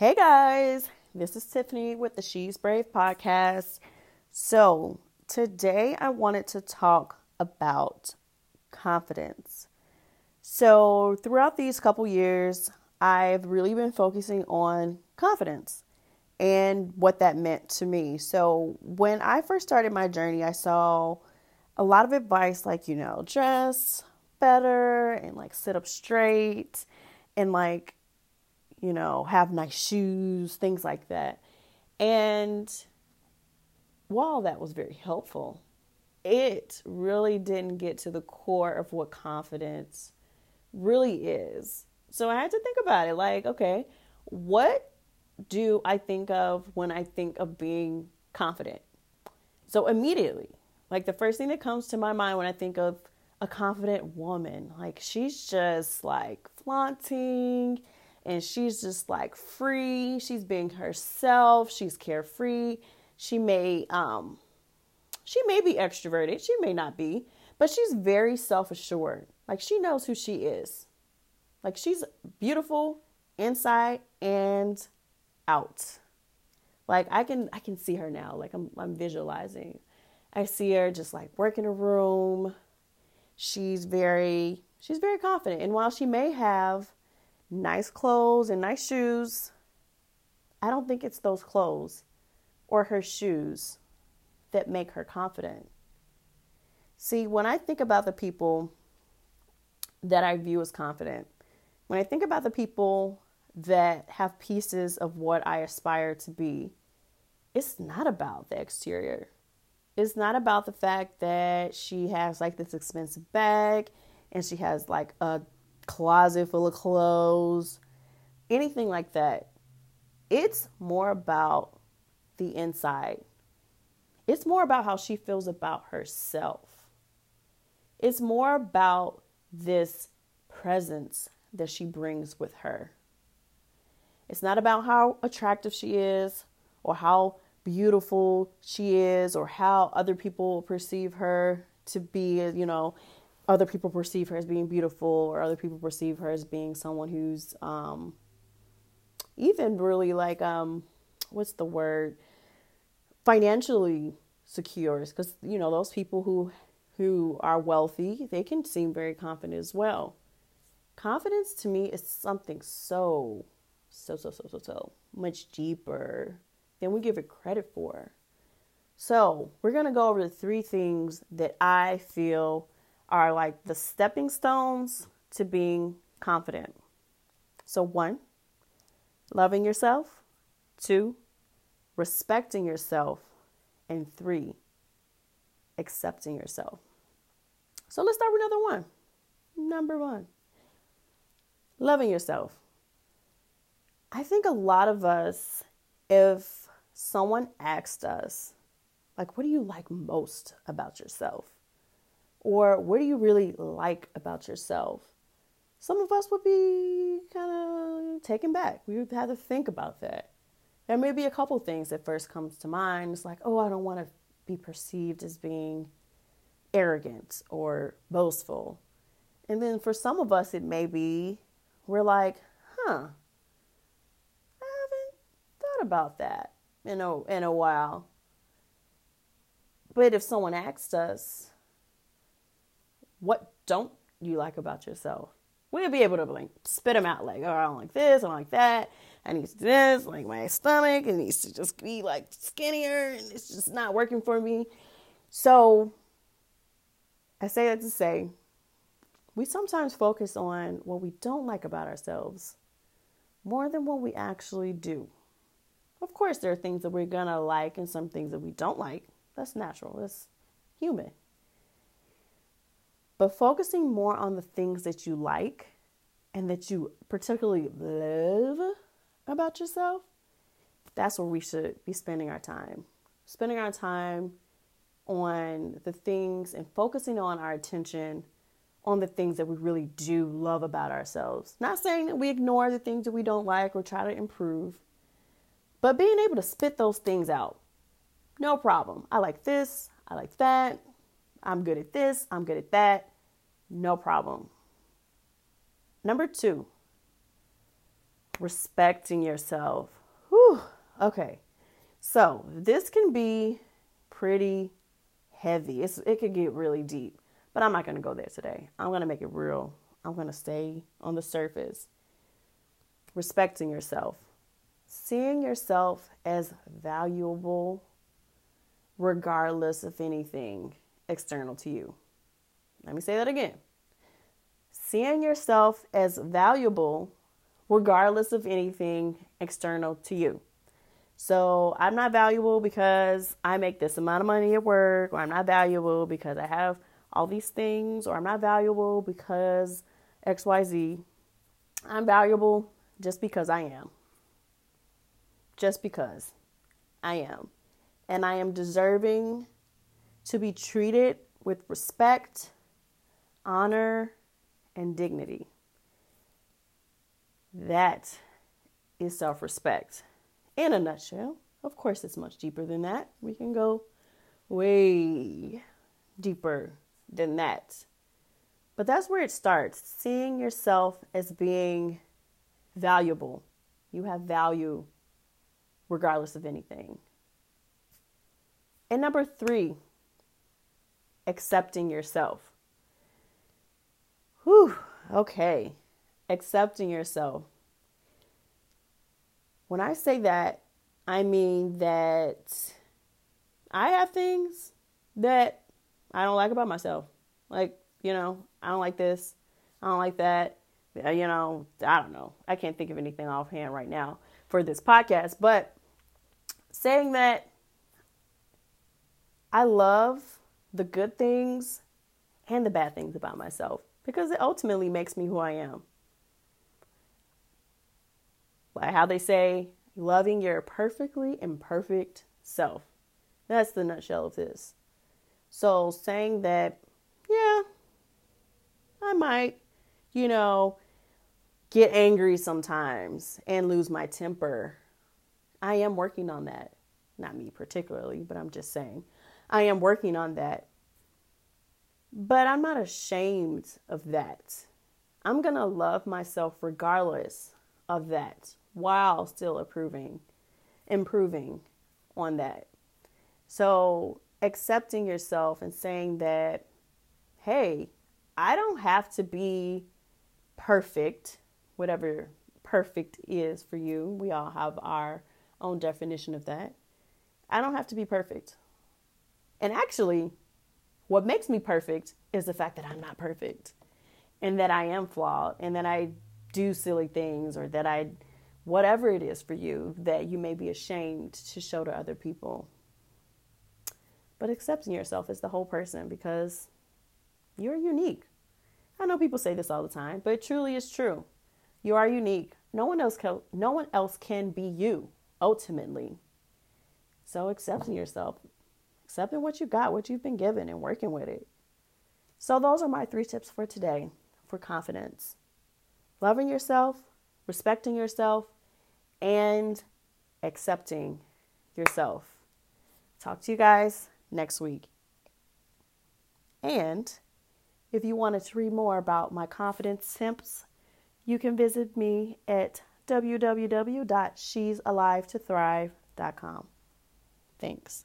Hey guys, this is Tiffany with the She's Brave podcast. So, today I wanted to talk about confidence. So, throughout these couple years, I've really been focusing on confidence and what that meant to me. So, when I first started my journey, I saw a lot of advice like, you know, dress better and like sit up straight and like you know, have nice shoes, things like that. And while that was very helpful, it really didn't get to the core of what confidence really is. So I had to think about it like, okay, what do I think of when I think of being confident? So immediately, like the first thing that comes to my mind when I think of a confident woman, like she's just like flaunting and she's just like free. She's being herself. She's carefree. She may um she may be extroverted. She may not be, but she's very self-assured. Like she knows who she is. Like she's beautiful inside and out. Like I can I can see her now. Like I'm I'm visualizing. I see her just like working a room. She's very she's very confident. And while she may have nice clothes and nice shoes. I don't think it's those clothes or her shoes that make her confident. See, when I think about the people that I view as confident, when I think about the people that have pieces of what I aspire to be, it's not about the exterior. It's not about the fact that she has like this expensive bag and she has like a closet full of clothes, anything like that. It's more about the inside. It's more about how she feels about herself. It's more about this presence that she brings with her. It's not about how attractive she is or how beautiful she is or how other people perceive her to be, you know, other people perceive her as being beautiful or other people perceive her as being someone who's um, even really like um, what's the word? Financially secure. Because you know those people who who are wealthy they can seem very confident as well. Confidence to me is something so so so so so so much deeper than we give it credit for. So we're going to go over the three things that i feel are like the stepping stones to being confident. So, one, loving yourself, two, respecting yourself, and three, accepting yourself. So, let's start with another one. Number one, loving yourself. I think a lot of us, if someone asked us, like, what do you like most about yourself? Or what do you really like about yourself? Some of us would be kind of taken back. We would have to think about that. There may be a couple things that first comes to mind. It's like, oh, I don't want to be perceived as being arrogant or boastful. And then for some of us, it may be we're like, huh, I haven't thought about that in a, in a while. But if someone asked us, what don't you like about yourself? We'll be able to like spit them out like, oh, I don't like this, I don't like that. I need to do this, like my stomach, it needs to just be like skinnier and it's just not working for me. So I say that to say we sometimes focus on what we don't like about ourselves more than what we actually do. Of course, there are things that we're gonna like and some things that we don't like. That's natural, that's human. But focusing more on the things that you like and that you particularly love about yourself, that's where we should be spending our time. Spending our time on the things and focusing on our attention on the things that we really do love about ourselves. Not saying that we ignore the things that we don't like or try to improve, but being able to spit those things out. No problem. I like this. I like that. I'm good at this. I'm good at that no problem. Number two, respecting yourself. Whew. Okay. So this can be pretty heavy. It's, it could get really deep, but I'm not going to go there today. I'm going to make it real. I'm going to stay on the surface. Respecting yourself. Seeing yourself as valuable regardless of anything external to you. Let me say that again. Seeing yourself as valuable regardless of anything external to you. So I'm not valuable because I make this amount of money at work, or I'm not valuable because I have all these things, or I'm not valuable because XYZ. I'm valuable just because I am. Just because I am. And I am deserving to be treated with respect, honor, and dignity. That is self respect in a nutshell. Of course, it's much deeper than that. We can go way deeper than that. But that's where it starts seeing yourself as being valuable. You have value regardless of anything. And number three, accepting yourself. Okay. Accepting yourself. When I say that, I mean that I have things that I don't like about myself. Like, you know, I don't like this. I don't like that. Uh, you know, I don't know. I can't think of anything offhand right now for this podcast, but saying that I love the good things and the bad things about myself because it ultimately makes me who I am. Like how they say, loving your perfectly imperfect self. That's the nutshell of this. So saying that, yeah, I might, you know, get angry sometimes and lose my temper. I am working on that. Not me particularly, but I'm just saying. I am working on that. But I'm not ashamed of that. I'm going to love myself regardless of that while still improving improving on that. So, accepting yourself and saying that hey, I don't have to be perfect, whatever perfect is for you. We all have our own definition of that. I don't have to be perfect. And actually, what makes me perfect is the fact that I'm not perfect and that I am flawed and that I do silly things or that I, whatever it is for you, that you may be ashamed to show to other people. But accepting yourself as the whole person because you're unique. I know people say this all the time, but it truly is true. You are unique. No one else can, no one else can be you ultimately. So accepting yourself accepting what you got, what you've been given, and working with it. So, those are my three tips for today for confidence loving yourself, respecting yourself, and accepting yourself. Talk to you guys next week. And if you wanted to read more about my confidence tips, you can visit me at www.she'salive2thrive.com. Thanks.